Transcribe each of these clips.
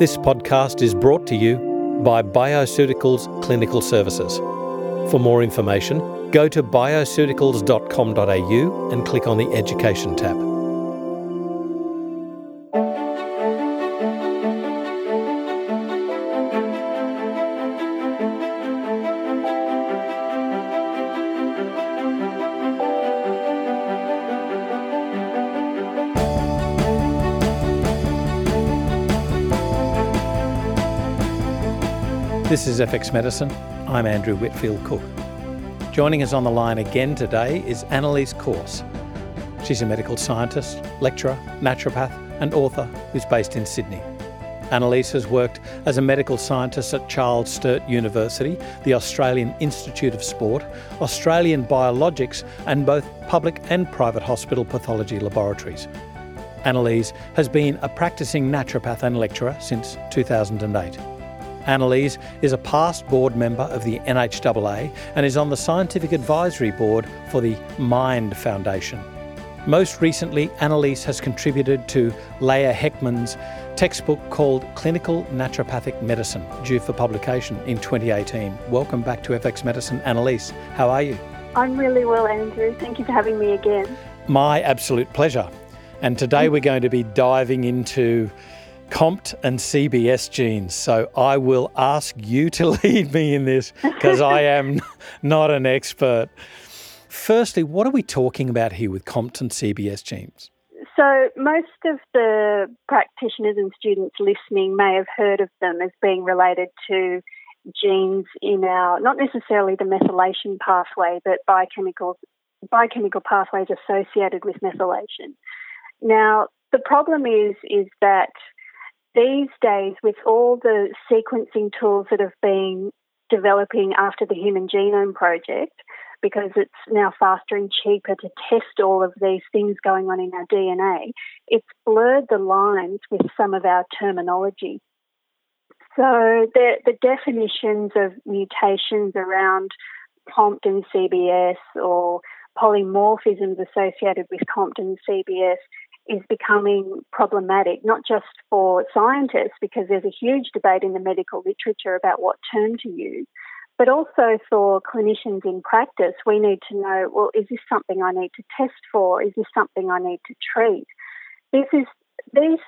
This podcast is brought to you by Bioceuticals Clinical Services. For more information, go to bioceuticals.com.au and click on the Education tab. This is FX Medicine. I'm Andrew Whitfield Cook. Joining us on the line again today is Annalise Corse. She's a medical scientist, lecturer, naturopath, and author who's based in Sydney. Annalise has worked as a medical scientist at Charles Sturt University, the Australian Institute of Sport, Australian Biologics, and both public and private hospital pathology laboratories. Annalise has been a practicing naturopath and lecturer since 2008. Annalise is a past board member of the NHAA and is on the scientific advisory board for the Mind Foundation. Most recently, Annalise has contributed to Leah Hechtman's textbook called Clinical Naturopathic Medicine, due for publication in 2018. Welcome back to FX Medicine, Annalise. How are you? I'm really well, Andrew. Thank you for having me again. My absolute pleasure. And today we're going to be diving into COMT and CBS genes. So I will ask you to lead me in this because I am not an expert. Firstly, what are we talking about here with COMT and CBS genes? So, most of the practitioners and students listening may have heard of them as being related to genes in our, not necessarily the methylation pathway, but biochemical, biochemical pathways associated with methylation. Now, the problem is, is that these days, with all the sequencing tools that have been developing after the Human Genome Project, because it's now faster and cheaper to test all of these things going on in our DNA, it's blurred the lines with some of our terminology. So the, the definitions of mutations around COMT and CBS or polymorphisms associated with COMT and CBS is becoming problematic, not just for scientists, because there's a huge debate in the medical literature about what term to use, but also for clinicians in practice. We need to know well, is this something I need to test for? Is this something I need to treat? This is these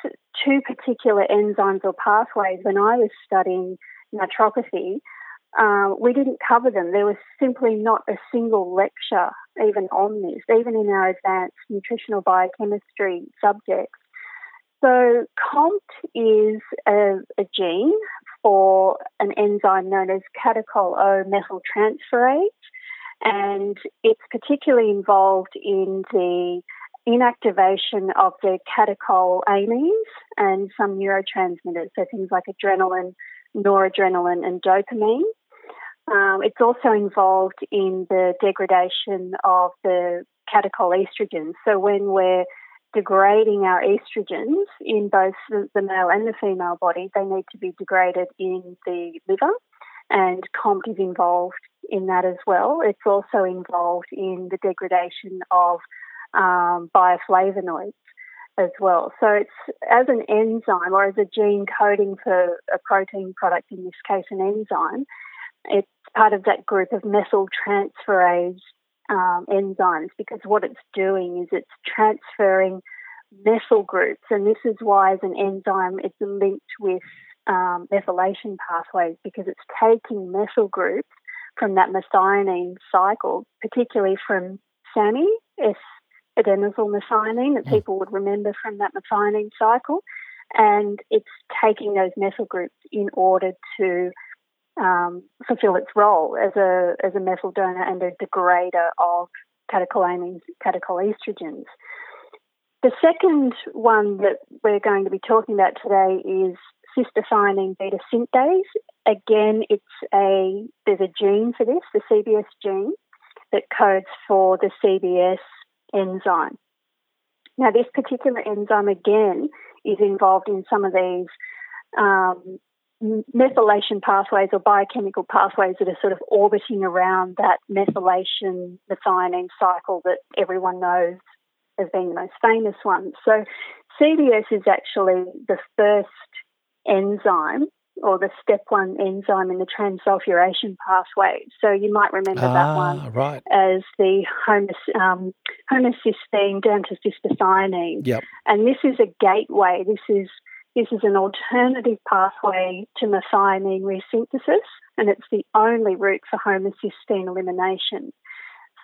two particular enzymes or pathways, when I was studying naturopathy, uh, we didn't cover them. There was simply not a single lecture even on this, even in our advanced nutritional biochemistry subjects. So, COMT is a, a gene for an enzyme known as catechol O methyltransferase, and it's particularly involved in the inactivation of the catecholamines and some neurotransmitters, so things like adrenaline, noradrenaline, and dopamine. Um, it's also involved in the degradation of the catechol estrogens. So when we're degrading our estrogens in both the male and the female body, they need to be degraded in the liver, and COMT is involved in that as well. It's also involved in the degradation of um, bioflavonoids as well. So it's as an enzyme or as a gene coding for a protein product, in this case an enzyme, it's part of that group of methyltransferase um, enzymes because what it's doing is it's transferring methyl groups, and this is why, as an enzyme, it's linked with um, methylation pathways because it's taking methyl groups from that methionine cycle, particularly from SAMe, S adenosyl methionine, that hmm. people would remember from that methionine cycle, and it's taking those methyl groups in order to um, fulfill its role as a as a methyl donor and a degrader of catecholamines, catechoestrogens. The second one that we're going to be talking about today is cystathionine beta synthase. Again, it's a there's a gene for this, the CBS gene, that codes for the CBS enzyme. Now, this particular enzyme again is involved in some of these um, methylation pathways or biochemical pathways that are sort of orbiting around that methylation methionine cycle that everyone knows as being the most famous one. So CBS is actually the first enzyme or the step one enzyme in the transsulfuration pathway. So you might remember ah, that one right. as the homos, um, homocysteine down to cystathionine. Yep. And this is a gateway. This is this is an alternative pathway to methionine resynthesis, and it's the only route for homocysteine elimination.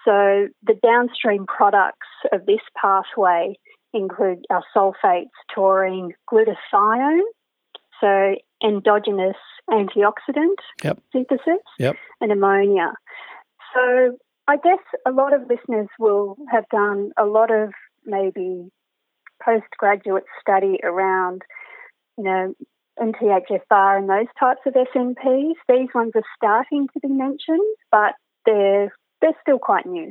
So the downstream products of this pathway include our sulfates, taurine, glutathione, so endogenous antioxidant yep. synthesis, yep. and ammonia. So I guess a lot of listeners will have done a lot of maybe postgraduate study around, you know, MTHFR and those types of SNPs. These ones are starting to be mentioned, but they're they're still quite new.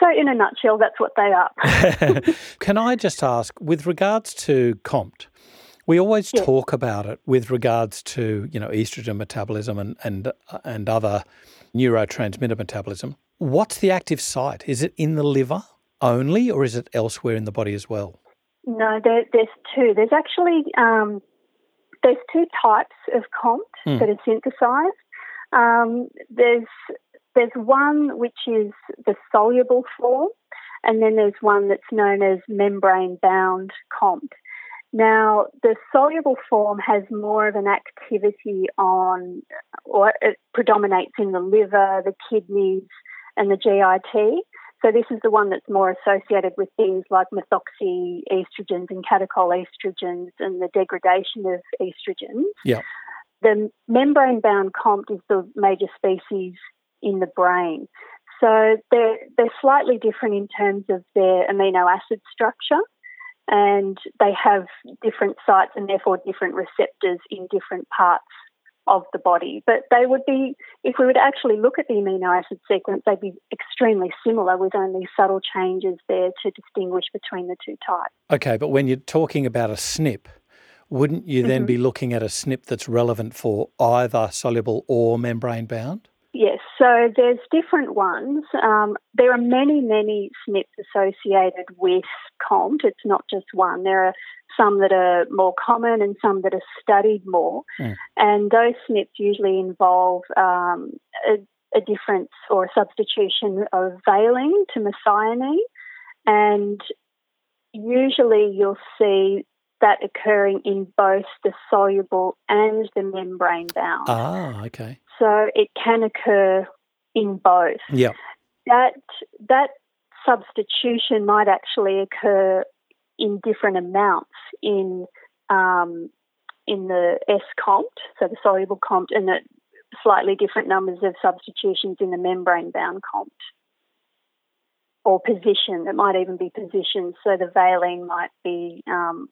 So, in a nutshell, that's what they are. Can I just ask, with regards to COMT, we always yes. talk about it with regards to you know estrogen metabolism and and and other neurotransmitter metabolism. What's the active site? Is it in the liver only, or is it elsewhere in the body as well? No, there, there's two. There's actually um, there's two types of COMT mm. that are synthesized. Um, there's there's one which is the soluble form, and then there's one that's known as membrane bound COMT. Now, the soluble form has more of an activity on, or it predominates in the liver, the kidneys, and the GIT. So this is the one that's more associated with things like methoxy estrogens and catechol estrogens and the degradation of estrogens. Yeah. The membrane bound COMT is the major species in the brain. So they're, they're slightly different in terms of their amino acid structure and they have different sites and therefore different receptors in different parts of the body. But they would be, if we would actually look at the amino acid sequence, they'd be extremely similar with only subtle changes there to distinguish between the two types. Okay, but when you're talking about a SNP, wouldn't you then mm-hmm. be looking at a SNP that's relevant for either soluble or membrane bound? Yes, so there's different ones. Um, there are many, many SNPs associated with COMT. It's not just one. There are some that are more common and some that are studied more. Mm. And those SNPs usually involve um, a, a, difference or a substitution of valine to methionine. And usually you'll see that occurring in both the soluble and the membrane bound. Ah, okay. So it can occur in both. Yeah. That that substitution might actually occur in different amounts in um, in the S COMT, so the soluble COMT, and the slightly different numbers of substitutions in the membrane bound COMT. Or position, it might even be position. So the valine might be um,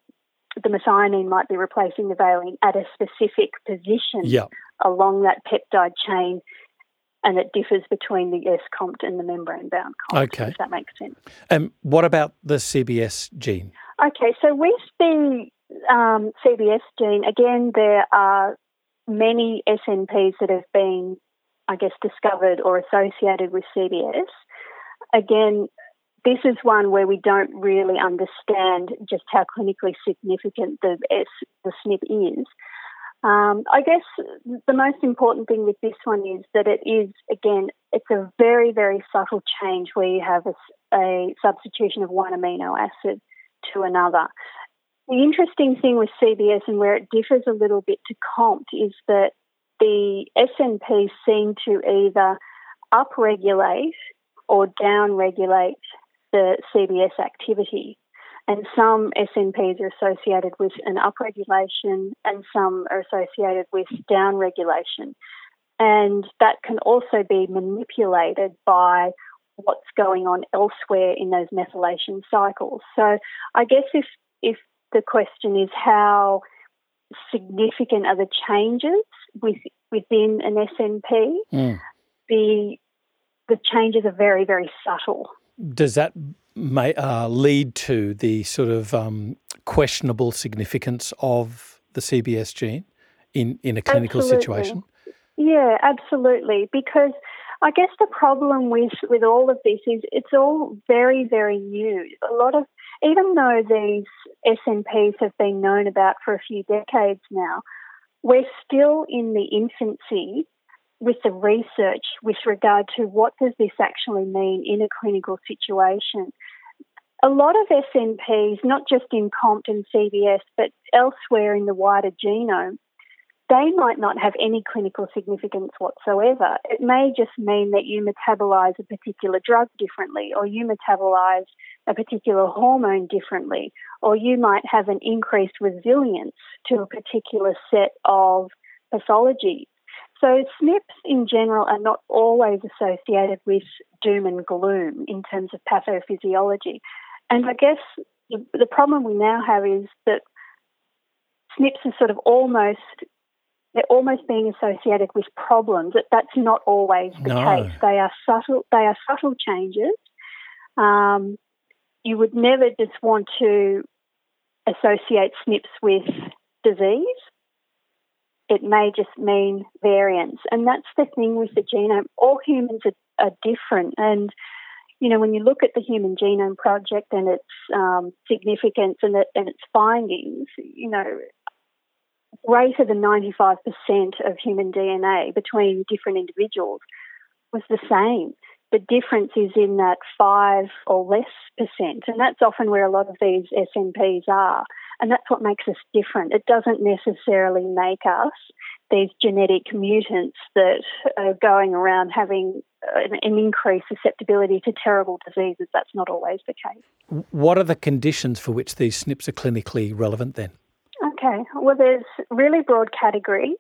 the methionine might be replacing the valine at a specific position yeah. Along that peptide chain, and it differs between the S COMT and the membrane bound COMT. Okay. If that makes sense. And what about the CBS gene? Okay, so with the um, CBS gene, again, there are many SNPs that have been, I guess, discovered or associated with CBS. Again, this is one where we don't really understand just how clinically significant the S, the SNP is. Um, I guess the most important thing with this one is that it is, again, it's a very, very subtle change where you have a, a substitution of one amino acid to another. The interesting thing with CBS and where it differs a little bit to COMT is that the SNPs seem to either upregulate or downregulate the CBS activity. And some SNPs are associated with an upregulation and some are associated with downregulation. And that can also be manipulated by what's going on elsewhere in those methylation cycles. So I guess if if the question is how significant are the changes with, within an SNP, mm. the the changes are very very subtle does that may, uh, lead to the sort of um, questionable significance of the CBS gene in, in a clinical absolutely. situation? Yeah, absolutely. Because I guess the problem with, with all of this is it's all very, very new. A lot of, even though these SNPs have been known about for a few decades now, we're still in the infancy with the research with regard to what does this actually mean in a clinical situation. A lot of SNPs, not just in COMT and CBS, but elsewhere in the wider genome, they might not have any clinical significance whatsoever. It may just mean that you metabolize a particular drug differently, or you metabolize a particular hormone differently, or you might have an increased resilience to a particular set of pathologies. So, SNPs in general are not always associated with doom and gloom in terms of pathophysiology. And I guess the, the problem we now have is that SNPs are sort of almost they're almost being associated with problems. That that's not always the no. case. They are subtle. They are subtle changes. Um, you would never just want to associate SNPs with disease. It may just mean variance, and that's the thing with the genome. All humans are, are different, and you know when you look at the Human Genome Project and its um, significance and, it, and its findings, you know greater than 95% of human DNA between different individuals was the same. The difference is in that 5 or less percent, and that's often where a lot of these SNPs are. And that's what makes us different. It doesn't necessarily make us these genetic mutants that are going around having uh, an, increased susceptibility to terrible diseases. That's not always the case. What are the conditions for which these SNPs are clinically relevant then? Okay, well, there's really broad categories,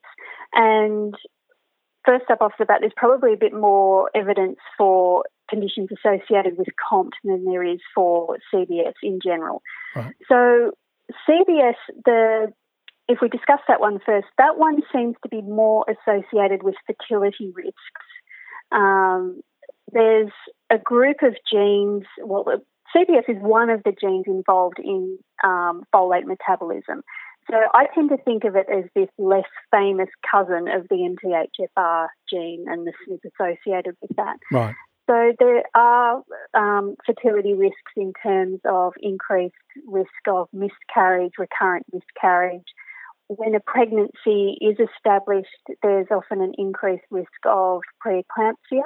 and first up off the bat, there's probably a bit more evidence for conditions associated with COMT than there is for CBS in general. Right. So, CBS, the if we discuss that one first, that one seems to be more associated with fertility risks. Um, there's a group of genes, well, CBS is one of the genes involved in um, folate metabolism. So I tend to think of it as this less famous cousin of the MTHFR gene and the SNP associated with that. Right. So there are um, fertility risks in terms of increased risk of miscarriage, recurrent miscarriage. When a pregnancy is established, there's often an increased risk of preeclampsia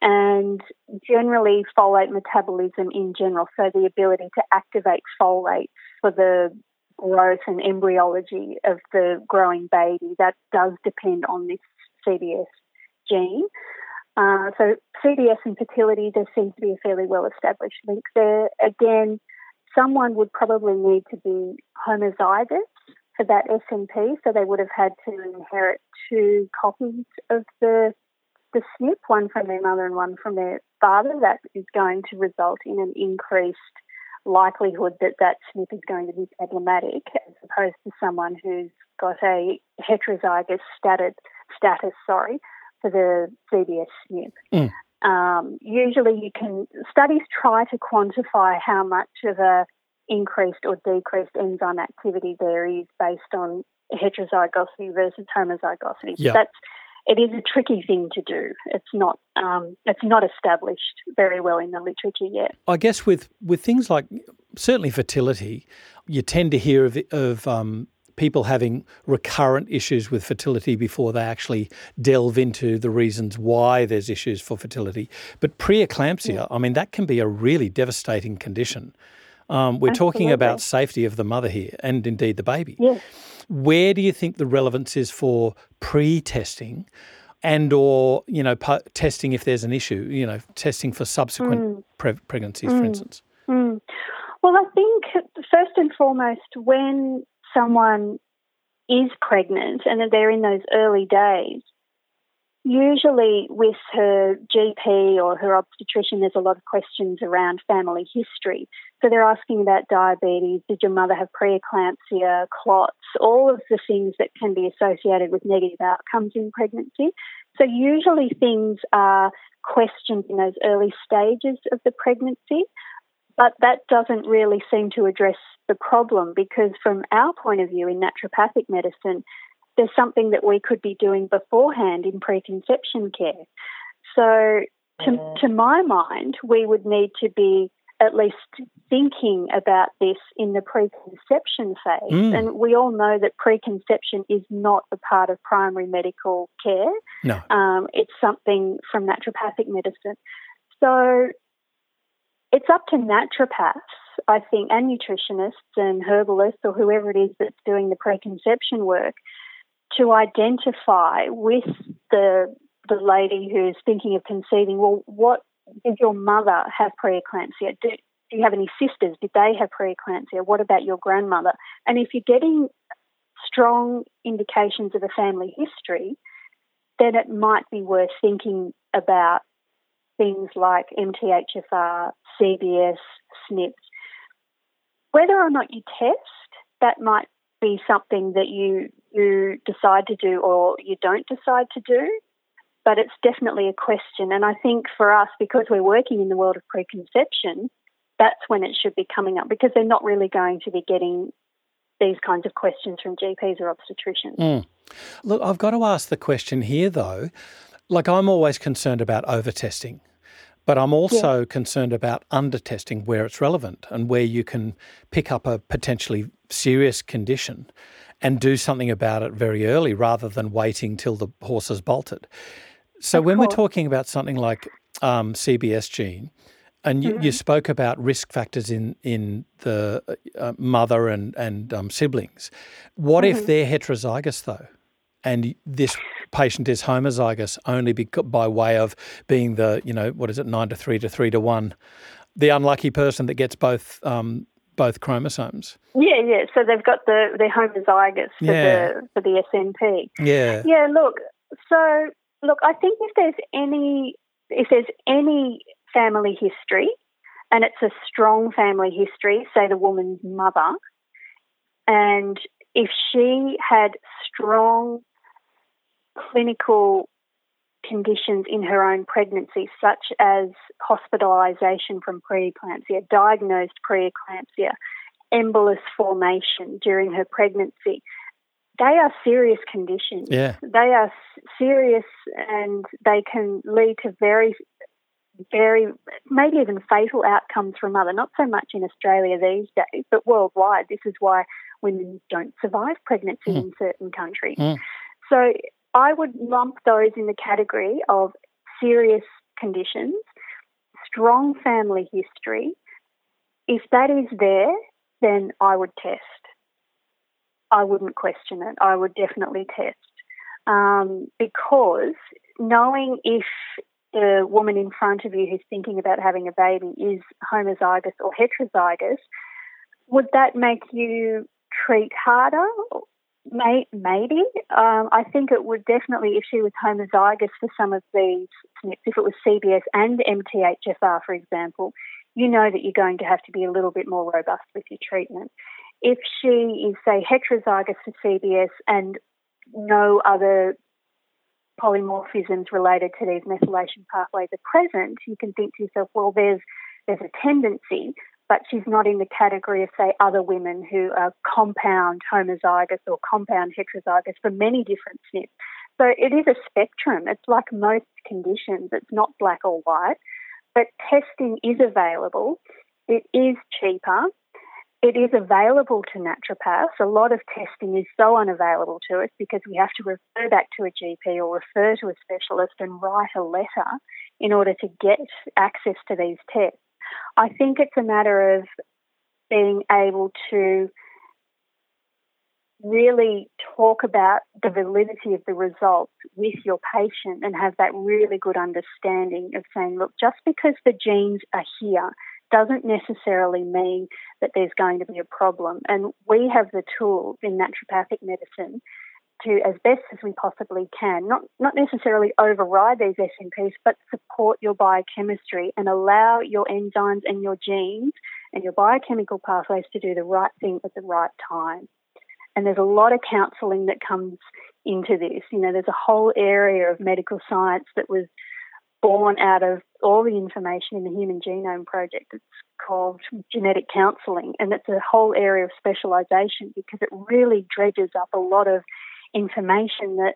and generally folate metabolism in general, so the ability to activate folate for the growth and embryology of the growing baby, that does depend on this CBS gene. Uh, so CBS and fertility, there seems to be a fairly well established link there. Again, someone would probably need to be homozygous for that SNP, so they would have had to inherit two copies of the the SNP, one from their mother and one from their father. That is going to result in an increased likelihood that that SNP is going to be problematic as opposed to someone who's got a heterozygous status, status sorry, for the CBS SNP. Mm. Um, usually you can, studies try to quantify how much of a increased or decreased enzyme activity there is based on heterozygosity versus homozygosity. That's it is a tricky thing to do. It's not um, it's not established very well in the literature yet. I guess with with things like certainly fertility, you tend to hear of, of um, people having recurrent issues with fertility before they actually delve into the reasons why there's issues for fertility. But preeclampsia, yeah. I mean, that can be a really devastating condition. Um, we're Absolutely. talking about safety of the mother here and indeed the baby. Yes. Where do you think the relevance is for pre-testing and or you know testing if there's an issue you know testing for subsequent mm. pre- pregnancies mm. for instance mm. well i think first and foremost when someone is pregnant and that they're in those early days Usually, with her GP or her obstetrician, there's a lot of questions around family history. So they're asking about diabetes, did your mother have preeclampsia, clots, all of the things that can be associated with negative outcomes in pregnancy. So usually things are questioned in those early stages of the pregnancy, but that doesn't really seem to address the problem because, from our point of view in naturopathic medicine, there's something that we could be doing beforehand in preconception care. So, to, to my mind, we would need to be at least thinking about this in the preconception phase. Mm. And we all know that preconception is not a part of primary medical care. No. Um, it's something from naturopathic medicine. So it's up to naturopaths, I think, and nutritionists and herbalists or whoever it is that's doing the preconception work to identify with the the lady who's thinking of conceiving, well, what did your mother have preeclampsia? Do, do you have any sisters? Did they have preeclampsia? What about your grandmother? And if you're getting strong indications of a family history, then it might be worth thinking about things like MTHFR, CBS, SNPs. Whether or not you test, that might be something that you you decide to do or you don't decide to do but it's definitely a question. And I think for us, because we're working in the world of preconception, that's when it should be coming up because they're not really going to be getting these kinds of questions from GPs or obstetricians. Mm. Look, I've got to ask the question here though. Like, I'm always concerned about over testing. But I'm also yeah. concerned about under testing where it's relevant and where you can pick up a potentially serious condition and do something about it very early rather than waiting till the horse has bolted. So of when course. we're talking about something like um, CBS gene, and you, mm-hmm. you, spoke about risk factors in in the uh, mother and and um, siblings. What mm-hmm. if they're heterozygous though, and this patient is homozygous only by way of being the you know what is it nine to three to three to one, the unlucky person that gets both um, both chromosomes. Yeah, yeah. So they've got the the homozygous for yeah. the for the SNP. Yeah. Yeah. Look. So Look, I think if there's any if there's any family history, and it's a strong family history, say the woman's mother, and if she had strong clinical conditions in her own pregnancy, such as hospitalisation from preeclampsia, diagnosed preeclampsia, embolus formation during her pregnancy, they are serious conditions. Yeah. They are serious and they can lead to very, very, maybe even fatal outcomes for a mother. Not so much in Australia these days, but worldwide. This is why women don't survive pregnancy mm. in certain countries. Mm. So I would lump those in the category of serious conditions, strong family history. If that is there, then I would test. I wouldn't question it. I would definitely test um, because knowing if the woman in front of you who's thinking about having a baby is homozygous or heterozygous, would that make you treat harder? May, maybe. Um, I think it would definitely, if she was homozygous for some of these SNPs, if it was CBS and MTHFR, for example, you know that you're going to have to be a little bit more robust with your treatment. If she is, say, heterozygous for CBS and no other polymorphisms related to these methylation pathways are present, you can think to yourself, well, there's there's a tendency, but she's not in the category of, say, other women who are compound homozygous or compound heterozygous for many different SNPs. So it is a spectrum. It's like most conditions. It's not black or white, but testing is available. It is cheaper it is available to naturopaths. A lot of testing is so unavailable to us because we have to refer back to a GP or refer to a specialist and write a letter in order to get access to these tests. I think it's a matter of being able to really talk about the validity of the results with your patient and have that really good understanding of saying, look, just because the genes are here doesn't necessarily mean that there's going to be a problem. And we have the tools in naturopathic medicine to, as best as we possibly can, not, not necessarily override these SNPs, but support your biochemistry and allow your enzymes and your genes and your biochemical pathways to do the right thing at the right time. And there's a lot of counselling that comes into this. You know, there's a whole area of medical science that was born out of all the information in the Human Genome Project. It's called genetic counselling, and it's a whole area of specialisation because it really dredges up a lot of information that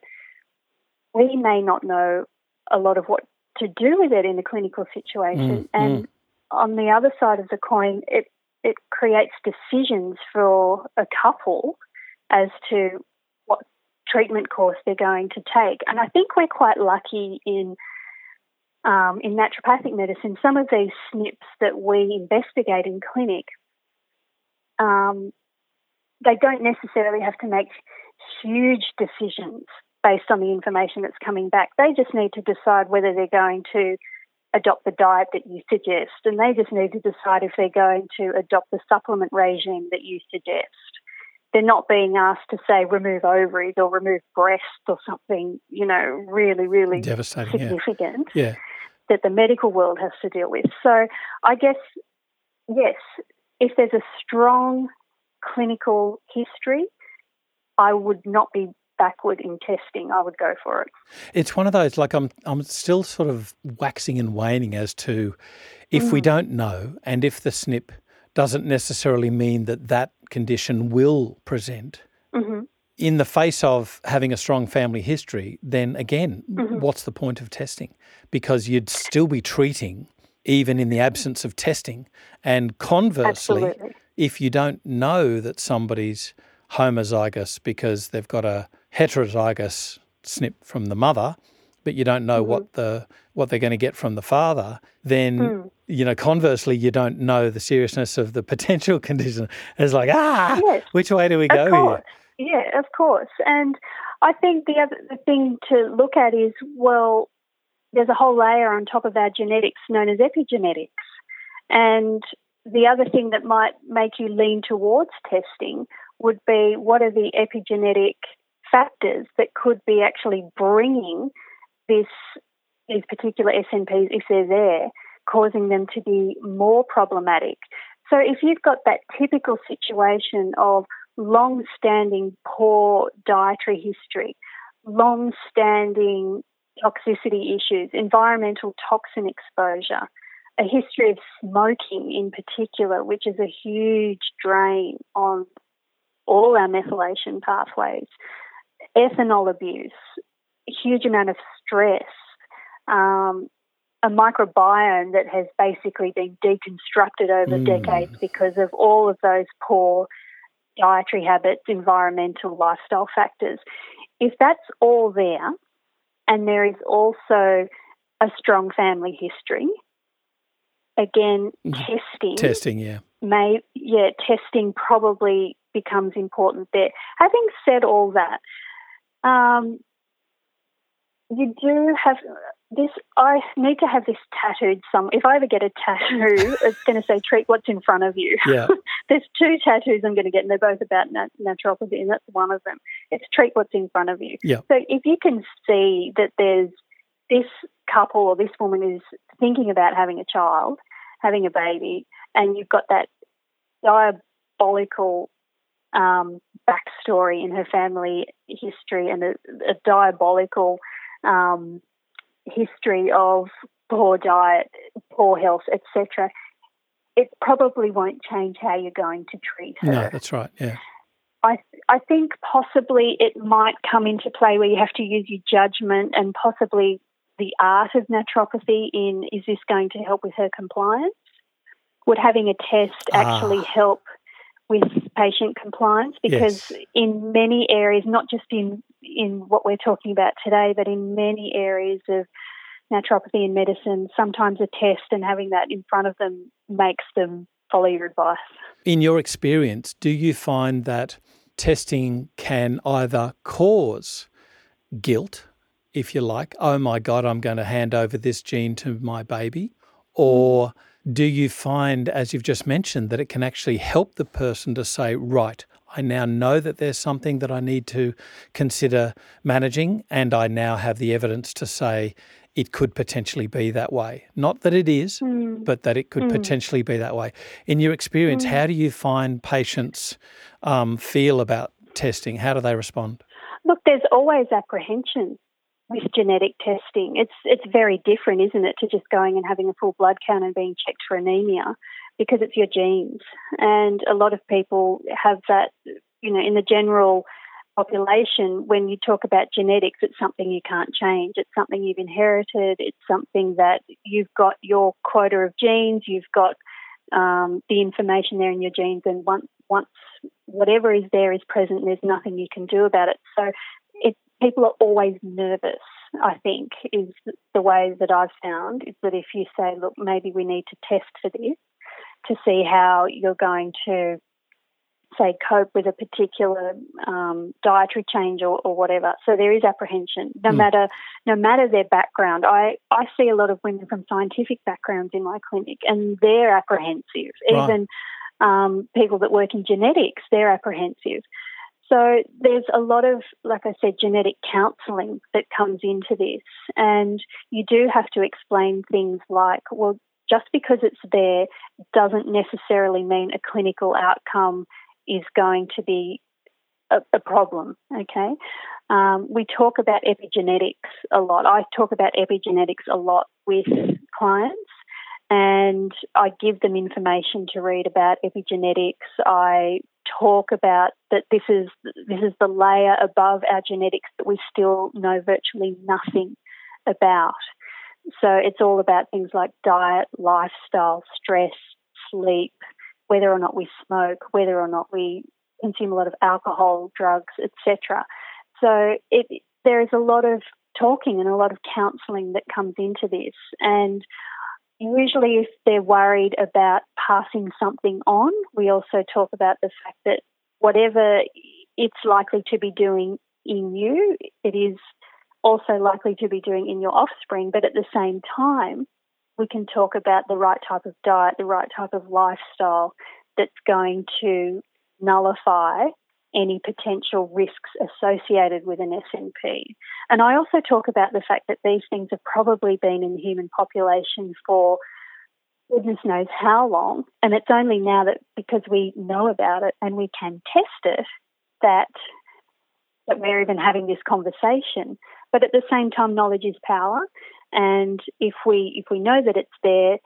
we may not know a lot of what to do with it in a clinical situation. Mm, and mm. on the other side of the coin, it it creates decisions for a couple as to what treatment course they're going to take. And I think we're quite lucky in um, in naturopathic medicine. Some of these SNPs that we investigate in clinic, um, they don't necessarily have to make huge decisions based on the information that's coming back. They just need to decide whether they're going to adopt the diet that you suggest, and they just need to decide if they're going to adopt the supplement regime that you suggest. They're not being asked to say remove ovaries or remove breasts or something, you know, really, really devastating, significant yeah. yeah. that the medical world has to deal with. So I guess yes, if there's a strong clinical history, I would not be backward in testing, I would go for it. It's one of those like I'm I'm still sort of waxing and waning as to if mm. we don't know and if the SNP doesn't necessarily mean that that condition will present. Mm-hmm. In the face of having a strong family history, then again, mm-hmm. what's the point of testing? Because you'd still be treating even in the absence of testing. And conversely, Absolutely. if you don't know that somebody's homozygous because they've got a heterozygous SNP from the mother, but you don't know mm-hmm. what the what they're going to get from the father, then mm. you know conversely you don't know the seriousness of the potential condition. It's like ah, yes. which way do we go here? Yeah, of course. And I think the other the thing to look at is well, there's a whole layer on top of our genetics known as epigenetics, and the other thing that might make you lean towards testing would be what are the epigenetic factors that could be actually bringing this these particular SNPs, if they're there, causing them to be more problematic. So if you've got that typical situation of long-standing poor dietary history, long-standing toxicity issues, environmental toxin exposure, a history of smoking in particular, which is a huge drain on all our methylation pathways, ethanol abuse, a huge amount of stress, um, a microbiome that has basically been deconstructed over mm. decades because of all of those poor dietary habits, environmental, lifestyle factors. If that's all there, and there is also a strong family history, again, mm. testing. Testing, yeah. May yeah, testing probably becomes important there. Having said all that, um, you do have this. I need to have this tattooed some. If I ever get a tattoo, it's going to say "treat what's in front of you." Yeah. There's two tattoos I'm going to get, and they're both about nat- naturopathy, and that's one of them. It's "treat what's in front of you." Yeah. So if you can see that there's this couple or this woman is thinking about having a child, having a baby, and you've got that diabolical um, backstory in her family history and a, a diabolical um, history of poor diet, poor health, etc. It probably won't change how you're going to treat her. No, that's right. Yeah. I I think possibly it might come into play where you have to use your judgment and possibly the art of naturopathy in is this going to help with her compliance? Would having a test actually ah. help with patient compliance because yes. in many areas, not just in in what we're talking about today, but in many areas of naturopathy and medicine, sometimes a test and having that in front of them makes them follow your advice. In your experience, do you find that testing can either cause guilt, if you like, oh my God, I'm going to hand over this gene to my baby, or do you find, as you've just mentioned, that it can actually help the person to say, right, I now know that there's something that I need to consider managing, and I now have the evidence to say it could potentially be that way. Not that it is, mm. but that it could mm. potentially be that way. In your experience, mm. how do you find patients um, feel about testing? How do they respond? Look, there's always apprehension with genetic testing. It's it's very different, isn't it, to just going and having a full blood count and being checked for anemia because it's your genes. And a lot of people have that, you know, in the general population, when you talk about genetics, it's something you can't change. It's something you've inherited. It's something that you've got your quota of genes. You've got um, the information there in your genes, and once once whatever is there is present, there's nothing you can do about it. So, people are always nervous. I think is the way that I've found is that if you say, look, maybe we need to test for this to see how you're going to say cope with a particular um, dietary change or, or, whatever. So there is apprehension, no mm. matter no matter their background. I, I see a lot of women from scientific backgrounds in my clinic, and they're apprehensive. Right. Even um, people that work in genetics, they're apprehensive. So there's a lot of, like I said, genetic counselling that comes into this, and you do have to explain things like, well, just because it's there doesn't necessarily mean a clinical outcome is going to be a, a problem. Okay, um, we talk about epigenetics a lot. I talk about epigenetics a lot with clients, and I give them information to read about epigenetics. I talk about that this is this is the layer above our genetics that we still know virtually nothing about. So it's all about things like diet, lifestyle, stress, sleep, whether or not we smoke, whether or not we consume a lot of alcohol, drugs, etc. So it, there is a lot of talking and a lot of counselling that comes into this. And usually, if they're worried about passing something on, we also talk about the fact that whatever it's likely to be doing in you, it is also likely to be doing in your offspring. But at the same time, we can talk about the right type of diet, the right type of lifestyle that's going to nullify any potential risks associated with an SNP. And I also talk about the fact that these things have probably been in the human population for goodness knows how long. And it's only now that because we know about it and we can test it that that we're even having this conversation. But at the same time, knowledge is power. And if we if we know that it's there,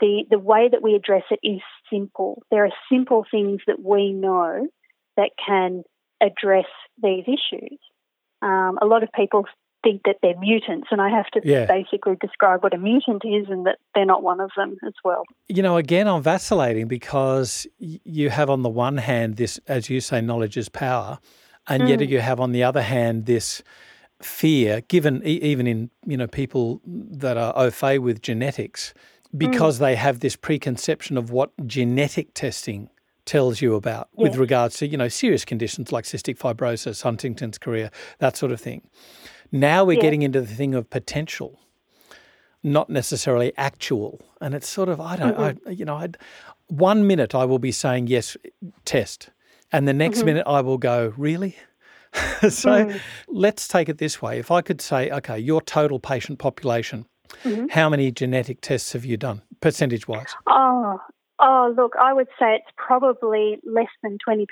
the the way that we address it is simple. There are simple things that we know that can address these issues. Um, a lot of people think that they're mutants, and I have to yeah. basically describe what a mutant is and that they're not one of them as well. You know, again, I'm vacillating because you have on the one hand this, as you say, knowledge is power, and mm. yet you have on the other hand this fear, given even in you know people that are au fait with genetics, because mm. they have this preconception of what genetic testing tells you about yes. with regards to you know serious conditions like cystic fibrosis, Huntington's chorea, that sort of thing. Now we're yes. getting into the thing of potential, not necessarily actual, and it's sort of I don't mm-hmm. I, you know I'd, one minute I will be saying yes, test, and the next mm-hmm. minute I will go really. so mm. let's take it this way. If I could say, okay, your total patient population, mm-hmm. how many genetic tests have you done, percentage wise? Oh, oh, look, I would say it's probably less than 20%.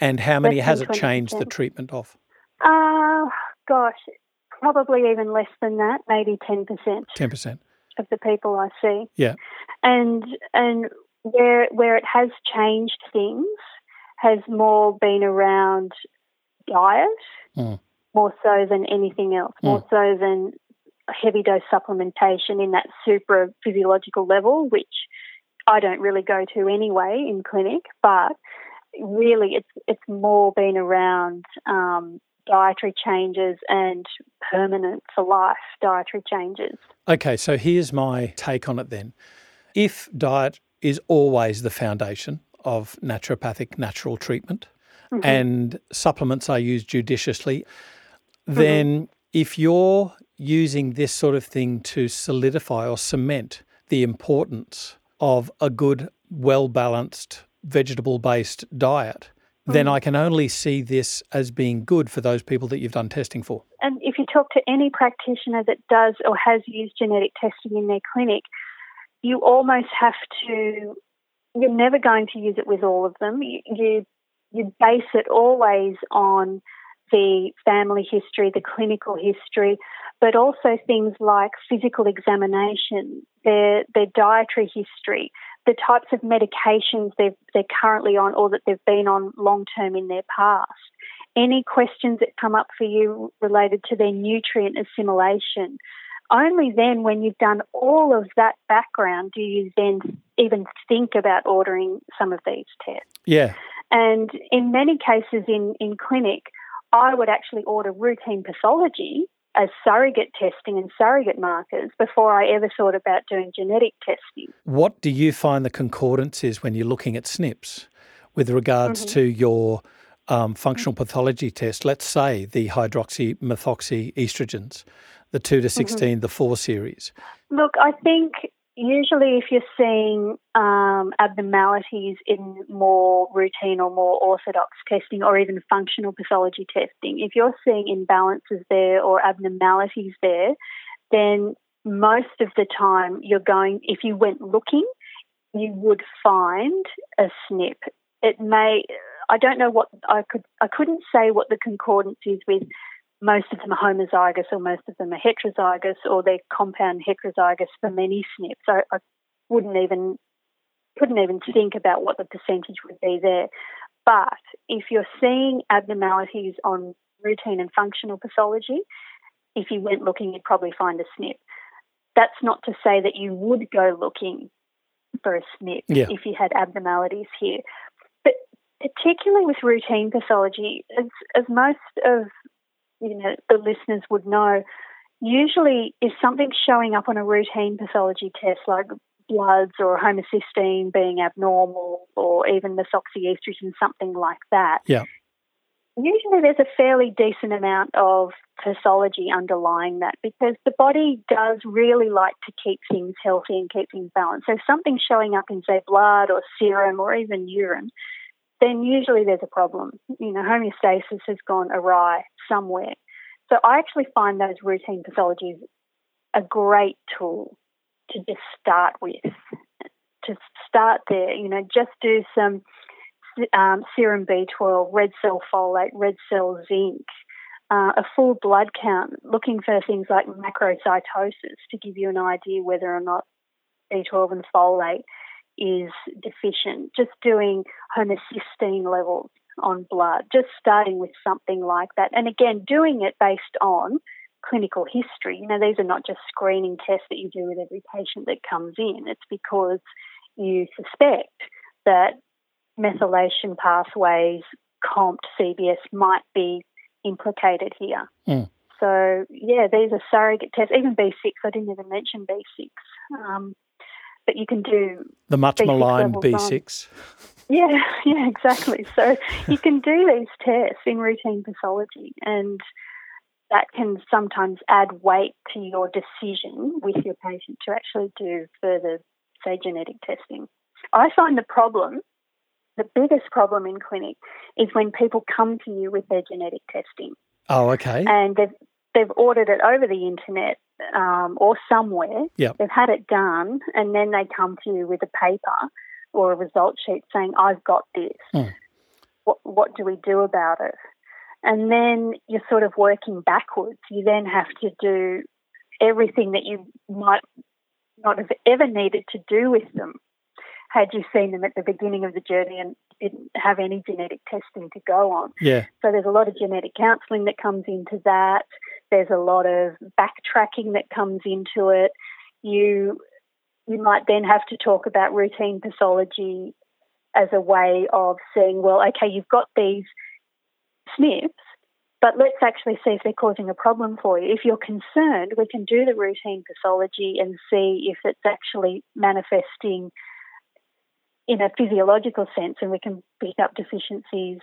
And how many less has it changed the treatment of? Uh, gosh, probably even less than that, maybe 10%. 10%. Of the people I see. Yeah. And, and where, where it has changed things has more been around diet mm. more so than anything else, mm. more so than heavy dose supplementation in that super physiological level, which I don't really go to anyway in clinic, but really it's it's more been around um, dietary changes and permanent for life dietary changes. Okay, so here's my take on it then. If diet is always the foundation of naturopathic natural treatment, mm-hmm. and supplements are used judiciously, then mm-hmm. if you're using this sort of thing to solidify or cement the importance of a good, well balanced, vegetable based diet, mm-hmm. then I can only see this as being good for those people that you've done testing for. And if you talk to any practitioner that does or has used genetic testing in their clinic, you almost have to you're never going to use it with all of them. You, you you base it always on the family history, the clinical history, but also things like physical examination, their their dietary history, the types of medications they've, they're currently on or that they've been on long term in their past. any questions that come up for you related to their nutrient assimilation. Only then, when you've done all of that background, do you then even think about ordering some of these tests. Yeah. And in many cases in, in clinic, I would actually order routine pathology as surrogate testing and surrogate markers before I ever thought about doing genetic testing. What do you find the concordance is when you're looking at SNPs with regards mm-hmm. to your um, functional pathology test? Let's say the hydroxy methoxy estrogens, the 2 to mm-hmm. 16, mm-hmm. the 4 series. Look, I think usually if you're seeing um, abnormalities in more routine or more orthodox testing or even functional pathology testing, if you're seeing imbalances there or abnormalities there, then most of the time you're going, if you went looking, you would find a SNP. It may, I don't know what I could, I couldn't say what the concordance is with most of them are homozygous or most of them are heterozygous or they're compound heterozygous for many SNPs. So I wouldn't even couldn't even think about what the percentage would be there. But if you're seeing abnormalities on routine and functional pathology, if you went looking, you'd probably find a SNP. That's not to say that you would go looking for a SNP yeah. if you had abnormalities here. But particularly with routine pathology, as, as most of you know the listeners would know, usually if something's showing up on a routine pathology test like bloods or homocysteine being abnormal or even methoxyestrogen, something like that. Yeah. Usually there's a fairly decent amount of pathology underlying that because the body does really like to keep things healthy and keep things balanced. So if something's showing up in, say, blood or serum or even urine, then usually there's a problem. You know, homeostasis has gone awry somewhere. So I actually find those routine pathologies a great tool to just start with. To start there, you know, just do some um, serum B12, red cell folate, red cell zinc, uh, a full blood count, looking for things like macrocytosis to give you an idea whether or not B12 and folate is deficient, just doing homocysteine levels on blood, just starting with something like that. And again, doing it based on clinical history. You know, these are not just screening tests that you do with every patient that comes in. It's because you suspect that methylation pathways, COMT, CBS might be implicated here. Mm. So, yeah, these are surrogate tests. Even B6, I didn't even mention B6. Um, but you can do the much maligned B6. Yeah, yeah, exactly. So you can do these tests in routine pathology, and that can sometimes add weight to your decision with your patient to actually do further, say, genetic testing. I find the problem, the biggest problem in clinic, is when people come to you with their genetic testing. Oh, okay. And they've they've ordered it over the internet um, or somewhere. Yep. They've had it done, and then they come to you with a paper or a result sheet saying, "I've got this. Mm. What, what do we do about it?" And then you're sort of working backwards. You then have to do everything that you might not have ever needed to do with them had you seen them at the beginning of the journey and didn't have any genetic testing to go on. Yeah. So there's a lot of genetic counselling that comes into that. There's a lot of backtracking that comes into it. You you might then have to talk about routine pathology as a way of saying, well, okay, you've got these SNPs, but let's actually see if they're causing a problem for you. If you're concerned, we can do the routine pathology and see if it's actually manifesting in a physiological sense, and we can pick up deficiencies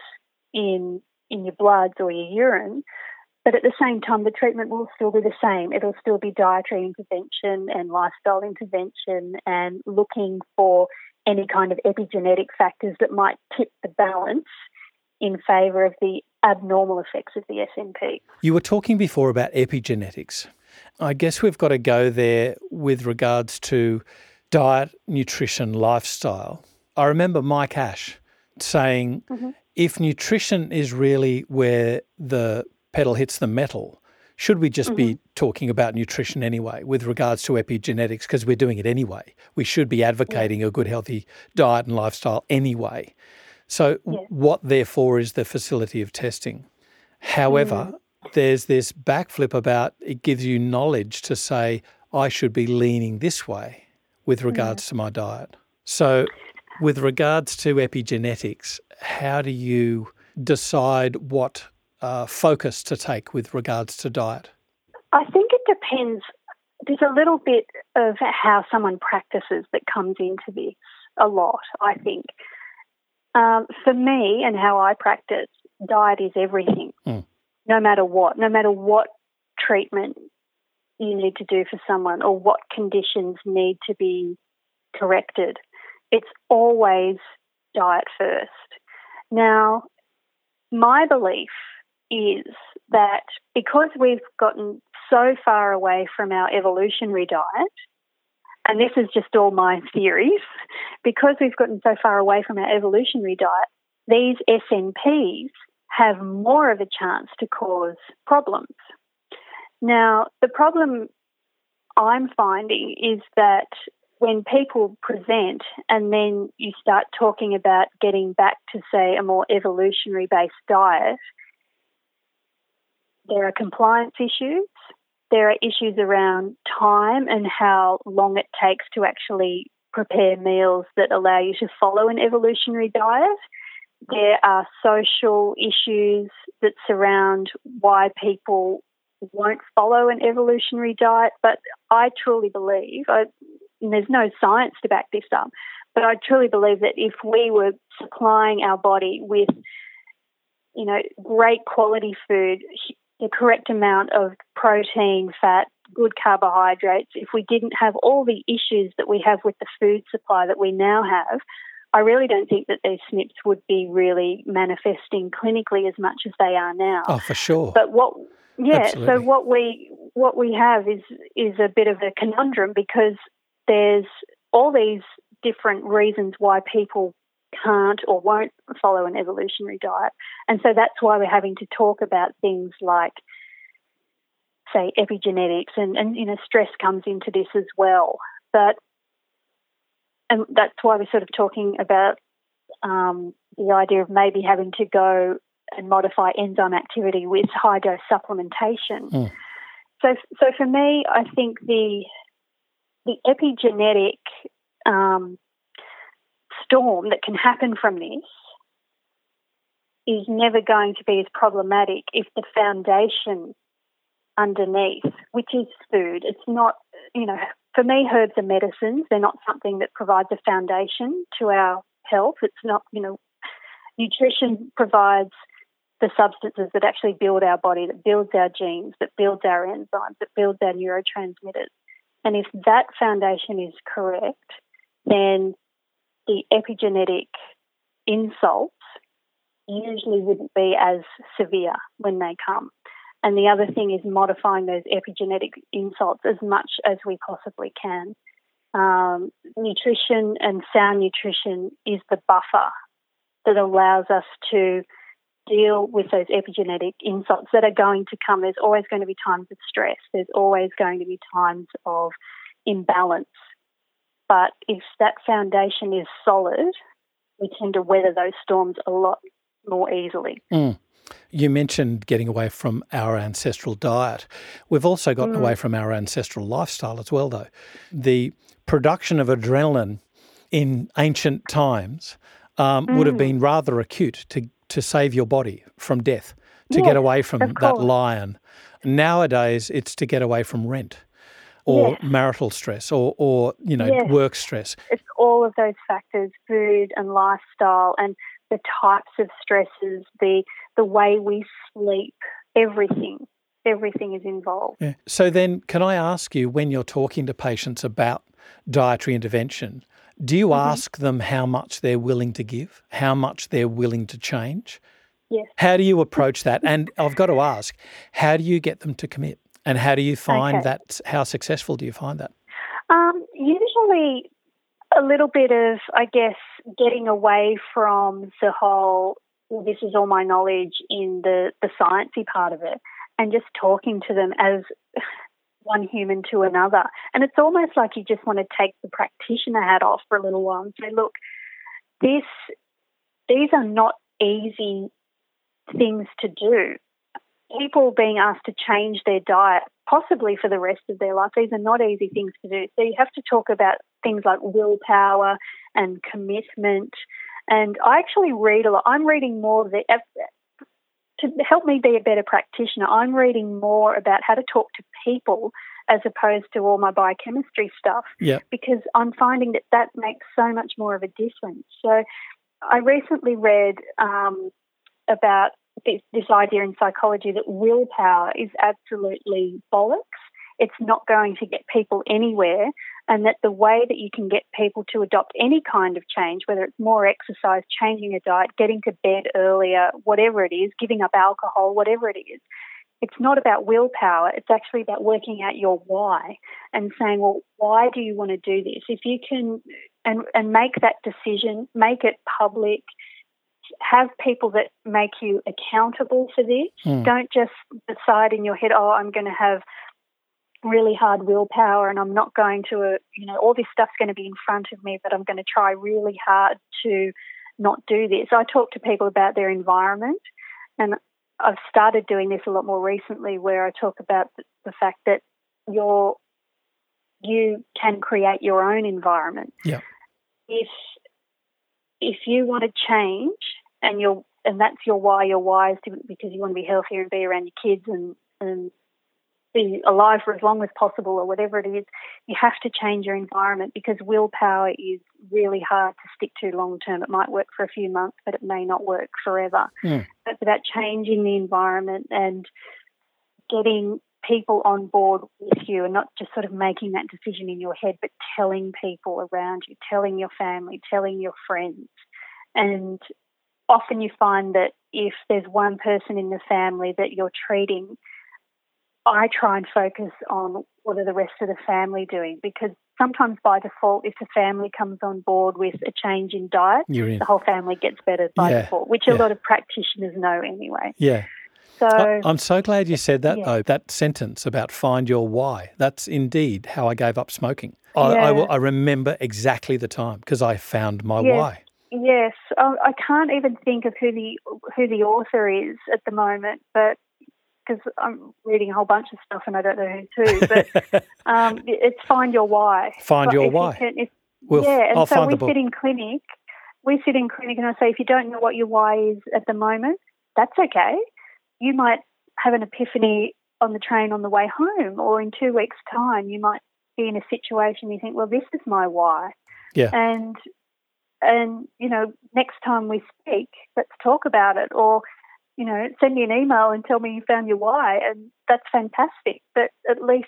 in in your bloods or your urine. But at the same time, the treatment will still be the same. It'll still be dietary intervention and lifestyle intervention and looking for any kind of epigenetic factors that might tip the balance in favour of the abnormal effects of the SNP. You were talking before about epigenetics. I guess we've got to go there with regards to diet, nutrition, lifestyle. I remember Mike Ash saying mm-hmm. if nutrition is really where the pedal hits the metal, should we just mm-hmm. be talking about nutrition anyway with regards to epigenetics because we're doing it anyway? We should be advocating yeah. a good, healthy diet and lifestyle anyway. So, yeah. what therefore is the facility of testing? However, mm. there's this backflip about it gives you knowledge to say, I should be leaning this way with regards to my diet. So, with regards to epigenetics, how do you decide what uh, focus to take with regards to diet? I think it depends. There's a little bit of how someone practices that comes into this a lot, I think. Um, for me and how I practice, diet is everything, mm. no matter what, no matter what treatment you need to do for someone or what conditions need to be corrected. It's always diet first. Now, my belief is that because we've gotten so far away from our evolutionary diet, and this is just all my theories, because we've gotten so far away from our evolutionary diet, these SNPs have more of a chance to cause problems. Now, the problem I'm finding is that when people present and then you start talking about getting back to, say, a more evolutionary based diet, there are compliance issues. There are issues around time and how long it takes to actually prepare meals that allow you to follow an evolutionary diet. There are social issues that surround why people won't follow an evolutionary diet, but I truly believe, I, there's no science to back this up, but I truly believe that if we were supplying our body with, you know, great quality food, the correct amount of protein, fat, good carbohydrates, if we didn't have all the issues that we have with the food supply that we now have, I really don't think that these SNPs would be really manifesting clinically as much as they are now. Oh, for sure. But what yeah, Absolutely. so what we what we have is is a bit of a conundrum because there's all these different reasons why people can't or won't follow an evolutionary diet. And so that's why we're having to talk about things like say epigenetics and, and you know stress comes into this as well. But and that's why we're sort of talking about um, the idea of maybe having to go and modify enzyme activity with high dose supplementation. Mm. So, so for me, I think the the epigenetic um, storm that can happen from this is never going to be as problematic if the foundation underneath, which is food, it's not, you know, for me, herbs are medicines. They're not something that provides a foundation to our health. It's not, you know, nutrition provides the substances that actually build our body, that builds our genes, that builds our enzymes, that builds our neurotransmitters. And if that foundation is correct, then the epigenetic insults usually wouldn't be as severe when they come. And the other thing is modifying those epigenetic insults as much as we possibly can. Um, nutrition and sound nutrition is the buffer that allows us to deal with those epigenetic insults that are going to come. There's always going to be times of stress, there's always going to be times of imbalance. But if that foundation is solid, we tend to weather those storms a lot more easily. Mm. You mentioned getting away from our ancestral diet. We've also gotten mm. away from our ancestral lifestyle as well, though. The production of adrenaline in ancient times um, mm. would have mm. been rather acute to to save your body from death, to yes, get away from that lion. Nowadays, it's to get away from rent or yes. marital stress or, or you know, yes. work stress. It's all of those factors, food and lifestyle and the types of stresses, the the way we sleep, everything. Everything is involved. Yeah. So then can I ask you when you're talking to patients about dietary intervention, do you mm-hmm. ask them how much they're willing to give, how much they're willing to change? Yes. How do you approach that? And I've got to ask, how do you get them to commit? And how do you find okay. that? How successful do you find that? Um, usually, a little bit of, I guess, getting away from the whole. Well, this is all my knowledge in the the sciencey part of it, and just talking to them as one human to another. And it's almost like you just want to take the practitioner hat off for a little while and say, look, this these are not easy things to do. People being asked to change their diet, possibly for the rest of their life. These are not easy things to do. So you have to talk about things like willpower and commitment. And I actually read a lot. I'm reading more of the to help me be a better practitioner. I'm reading more about how to talk to people as opposed to all my biochemistry stuff. Yeah. Because I'm finding that that makes so much more of a difference. So I recently read um, about this, this idea in psychology that willpower is absolutely bollocks. It's not going to get people anywhere, and that the way that you can get people to adopt any kind of change, whether it's more exercise, changing a diet, getting to bed earlier, whatever it is, giving up alcohol, whatever it is, it's not about willpower. It's actually about working out your why and saying, well, why do you want to do this? If you can, and, and make that decision, make it public, have people that make you accountable for this. Mm. Don't just decide in your head, oh, I'm going to have really hard willpower and I'm not going to, uh, you know, all this stuff's going to be in front of me, but I'm going to try really hard to not do this. I talk to people about their environment and I've started doing this a lot more recently where I talk about the fact that you're, you can create your own environment. Yeah. If if you want to change and you're and that's your why, your why is to, because you want to be healthier and be around your kids and, and be alive for as long as possible or whatever it is, you have to change your environment because willpower is really hard to stick to long term. It might work for a few months, but it may not work forever. It's about changing the environment and getting people on board with you and not just sort of making that decision in your head, but telling people around you, telling your family, telling your friends. And often you find that if there's one person in the family that you're treating, I try and focus on what are the rest of the family doing because sometimes by default, if the family comes on board with a change in diet, in. the whole family gets better by yeah. default, which yeah. a lot of practitioners know anyway. Yeah. So I'm so glad you said that yeah. though. That sentence about find your why. That's indeed how I gave up smoking. I, yeah. I, I remember exactly the time because I found my why. Yes, I, I can't even think of who the who the author is at the moment, but because I'm reading a whole bunch of stuff and I don't know who to. But um, it's find your why. Find but your why. You can, if, we'll, yeah, and I'll so we sit in clinic. We sit in clinic, and I say, if you don't know what your why is at the moment, that's okay. You might have an epiphany on the train on the way home, or in two weeks' time, you might be in a situation you think, well, this is my why. Yeah. And and you know, next time we speak, let's talk about it. Or you know, send me an email and tell me you found your why, and that's fantastic. But at least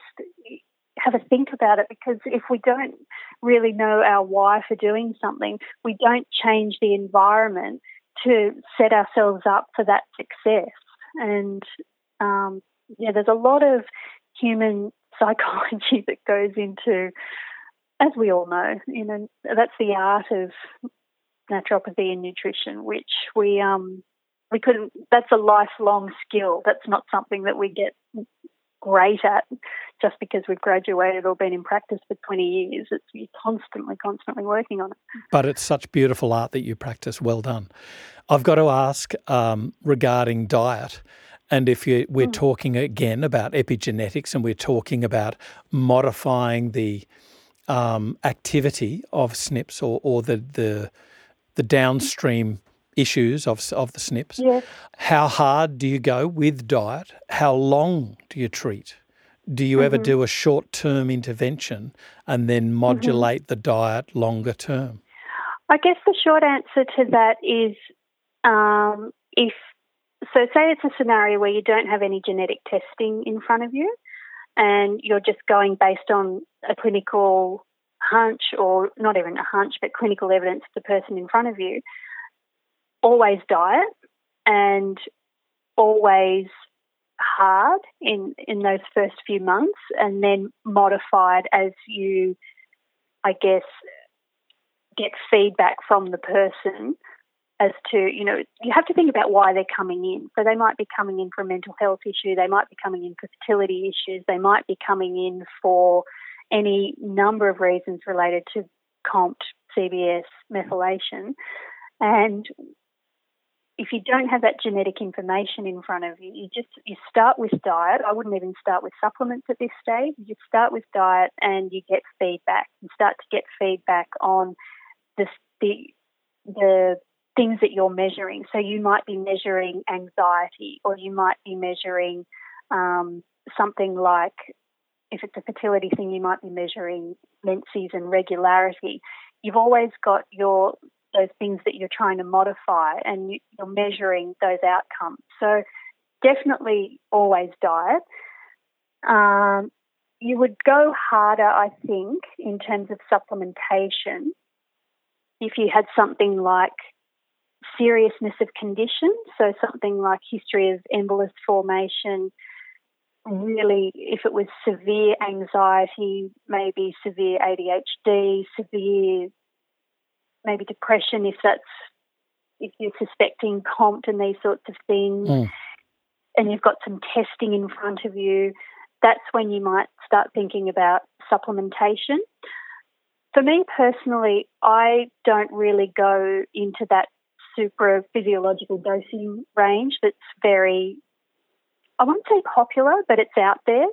have a think about it because if we don't really know our why for doing something, we don't change the environment to set ourselves up for that success. And um, yeah, there's a lot of human psychology that goes into, as we all know, you know, that's the art of naturopathy and nutrition, which we um, we couldn't. That's a lifelong skill. That's not something that we get great at just because we've graduated or been in practice for 20 years. It's you're constantly, constantly working on it. But it's such beautiful art that you practice. Well done. I've got to ask um, regarding diet. And if you, we're mm. talking again about epigenetics and we're talking about modifying the um, activity of SNPs or, or the, the, the downstream issues of, of the SNPs, yes. how hard do you go with diet? How long do you treat? Do you mm-hmm. ever do a short term intervention and then mm-hmm. modulate mm-hmm. the diet longer term? I guess the short answer to that is um, if so, say it's a scenario where you don't have any genetic testing in front of you and you're just going based on a clinical hunch or not even a hunch, but clinical evidence of the person in front of you, always diet and always hard in, in those first few months and then modified as you, I guess, get feedback from the person as to, you know, you have to think about why they're coming in. So they might be coming in for a mental health issue, they might be coming in for fertility issues, they might be coming in for any number of reasons related to COMT, CBS, methylation. And if you don't have that genetic information in front of you, you just you start with diet. I wouldn't even start with supplements at this stage. You start with diet and you get feedback. You start to get feedback on the the the things that you're measuring. So you might be measuring anxiety, or you might be measuring um, something like if it's a fertility thing, you might be measuring menses and regularity. You've always got your those things that you're trying to modify and you, are measuring those outcomes. So definitely always diet. Um, you would go harder, I think, in terms of supplementation if you had something like seriousness of condition, so something like history of embolus formation, really, if it was severe anxiety, maybe severe ADHD, severe maybe depression, if that's if you're suspecting COMT and these sorts of things, mm. and you've got some testing in front of you, that's when you might start thinking about supplementation. For me personally, I don't really go into that super physiological dosing range that's very, I won't say popular, but it's out there.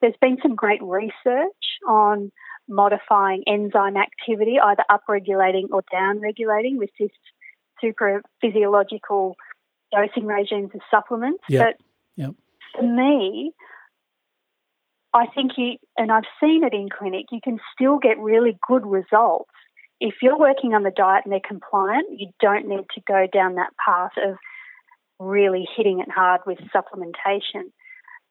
There's been some great research on modifying enzyme activity, either upregulating or downregulating with this super physiological dosing regimes of supplements. Yep. But yep. for me, I think you, and I've seen it in clinic, you can still get really good results. If you're working on the diet and they're compliant, you don't need to go down that path of really hitting it hard with supplementation.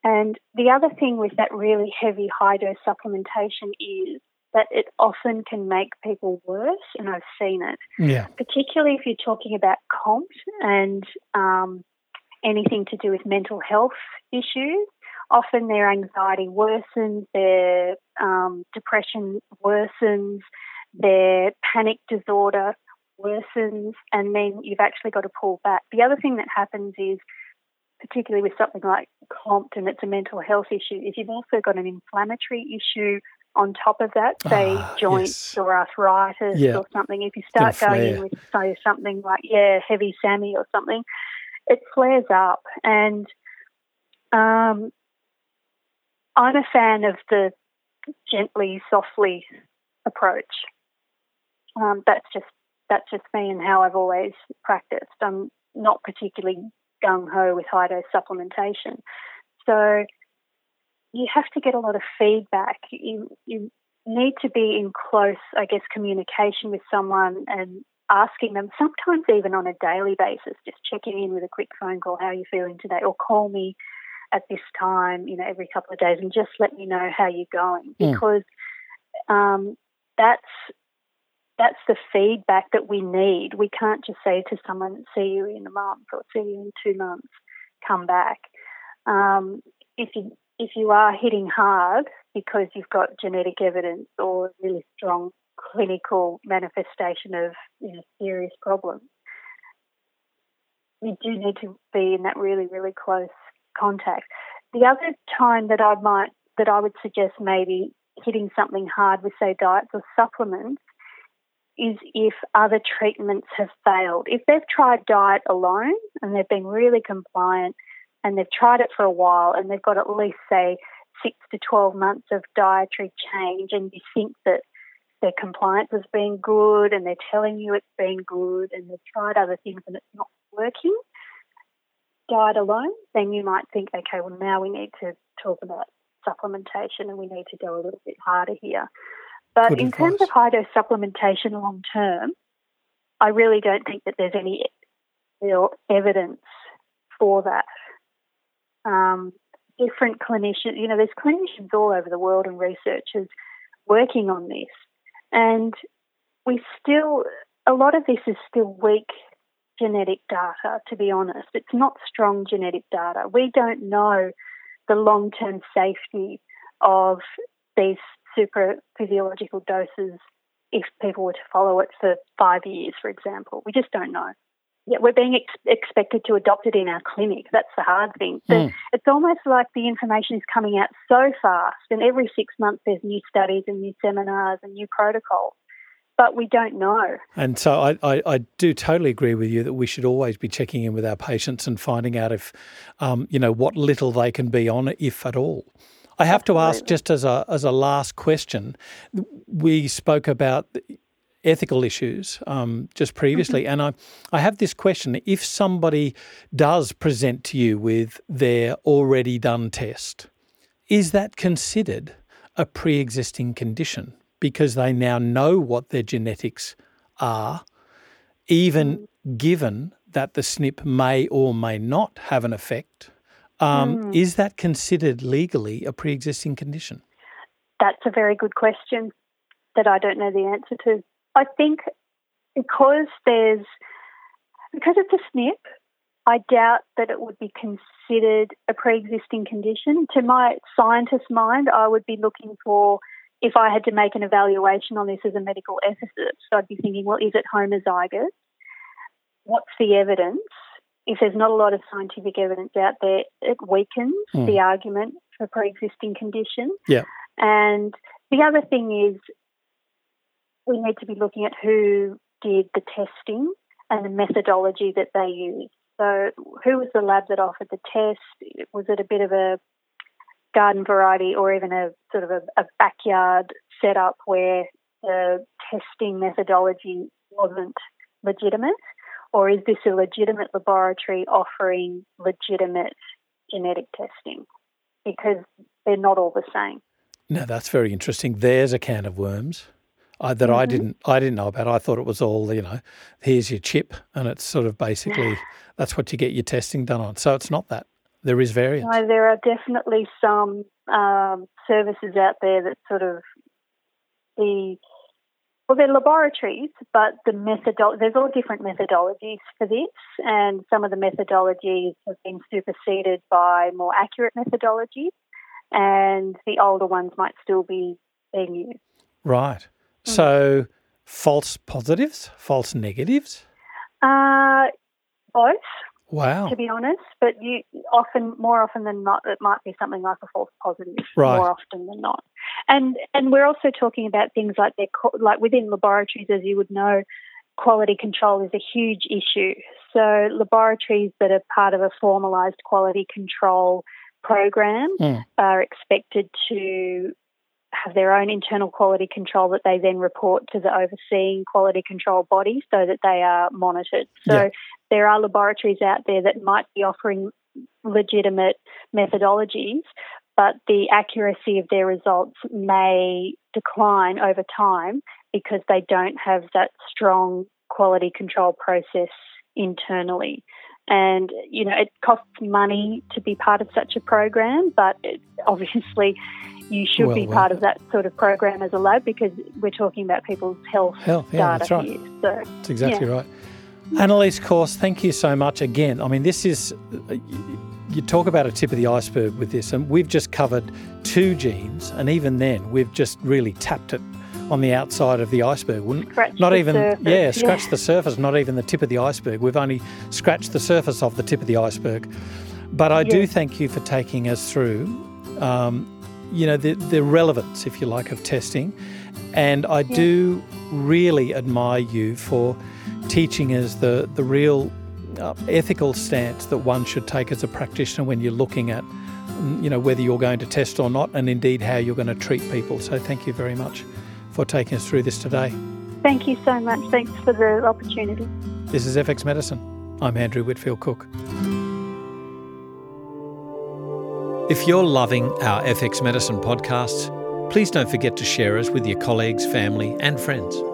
And the other thing with that really heavy high dose supplementation is that it often can make people worse, and I've seen it. Yeah. Particularly if you're talking about COMT and um, anything to do with mental health issues. Often their anxiety worsens, their um, depression worsens, their panic disorder worsens, and then you've actually got to pull back. The other thing that happens is, particularly with something like COMT and it's a mental health issue, is you've also got an inflammatory issue on top of that, say ah, joints yes. or arthritis yeah. or something. If you start going in with say something like yeah, heavy SAMe or something, it flares up. And um, I'm a fan of the gently, softly approach. Um, that's just that's just me and how I've always practiced. I'm not particularly gung ho with high dose supplementation. So you have to get a lot of feedback. You, you need to be in close, I guess, communication with someone and asking them, sometimes even on a daily basis, just checking in with a quick phone call, how are you feeling today? Or call me at this time, you know, every couple of days and just let me know how you're going. Hmm. Because um, that's that's the feedback that we need. We can't just say to someone, see you in a month or see you in two months, come back. Um, if you if you are hitting hard because you've got genetic evidence or really strong clinical manifestation of you know, serious problems, you do need to be in that really, really close contact. The other time that I might that I would suggest maybe hitting something hard with say diets or supplements is if other treatments have failed. If they've tried diet alone and they've been really compliant and they've tried it for a while and they've got at least, say, six to 12 months of dietary change, and you think that their compliance has been good and they're telling you it's been good and they've tried other things and it's not working, diet alone, then you might think, okay, well, now we need to talk about supplementation and we need to go a little bit harder here. But Good in advice. terms of high dose supplementation long term, I really don't think that there's any real evidence for that um, different clinicians. You know, there's clinicians all over the world and researchers working on this, and we still a lot of this is still weak genetic data. To be honest, it's not strong genetic data. We don't know the long-term safety of these super physiological doses if people were to follow it for five years, for example. We just don't know yeah, we're being ex- expected to adopt it in our clinic. That's the hard thing. Mm. It's almost like the information is coming out so fast, and every six months there's new studies and new seminars and new protocols. but we don't know. And so I, I, I, do totally agree with you that we should always be checking in with our patients and finding out if, um, you know, what little they can be on, if at all. I have Absolutely. to ask, just as a as a last question, we spoke about ethical issues um, just previously, mm-hmm. and I I have this question: If somebody does present to you with their already done test, is that considered a pre-existing condition because they now know what their genetics are, even mm. given that the SNP may or may not have an effect? Um, mm. Is that considered legally a pre existing condition? That's a very good question that I don't know the answer to. I think because there's because it's a SNP, I doubt that it would be considered a pre-existing condition. To my scientist mind, I would be looking for if I had to make an evaluation on this as a medical ethicist, I'd be thinking, well, is it homozygous? What's the evidence? If there's not a lot of scientific evidence out there, it weakens mm. the argument for pre-existing condition. Yeah. And the other thing is we need to be looking at who did the testing and the methodology that they used. So, who was the lab that offered the test? Was it a bit of a garden variety or even a sort of a, a backyard setup where the testing methodology wasn't legitimate? Or is this a legitimate laboratory offering legitimate genetic testing? Because they're not all the same. No, that's very interesting. There's a can of worms uh, that mm-hmm. I didn't I didn't know about. I thought it was all you know. Here's your chip, and it's sort of basically that's what you get your testing done on. So it's not that. There is variance. No, there are definitely some um, services out there that sort of the well, they're laboratories, but the methodol- there's all different methodologies for this, and some of the methodologies have been superseded by more accurate methodologies, and the older ones might still be being used. Right. Mm. So, false positives, false negatives? Uh, both. Wow. To be honest, but you often, more often than not, it might be something like a false positive. Right. More often than not, and and we're also talking about things like their like within laboratories, as you would know, quality control is a huge issue. So laboratories that are part of a formalised quality control program mm. are expected to have their own internal quality control that they then report to the overseeing quality control body so that they are monitored. So yeah. There are laboratories out there that might be offering legitimate methodologies, but the accuracy of their results may decline over time because they don't have that strong quality control process internally. And, you know, it costs money to be part of such a program, but it, obviously you should well, be well, part of that sort of program as a lab because we're talking about people's health, health yeah, data that's right. here. So, that's exactly yeah. right. Annalies Corse, thank you so much again. I mean, this is, you talk about a tip of the iceberg with this, and we've just covered two genes, and even then, we've just really tapped it on the outside of the iceberg. Scratch not even, surface, yeah, scratch yeah. the surface, not even the tip of the iceberg. We've only scratched the surface of the tip of the iceberg. But I do thank you for taking us through um, you know, the, the relevance, if you like, of testing. And I yeah. do really admire you for teaching us the, the real uh, ethical stance that one should take as a practitioner when you're looking at, mm, you know, whether you're going to test or not, and indeed how you're going to treat people. So thank you very much for taking us through this today. Thank you so much. Thanks for the opportunity. This is FX Medicine. I'm Andrew Whitfield Cook. If you're loving our FX Medicine podcasts, please don't forget to share us with your colleagues, family, and friends.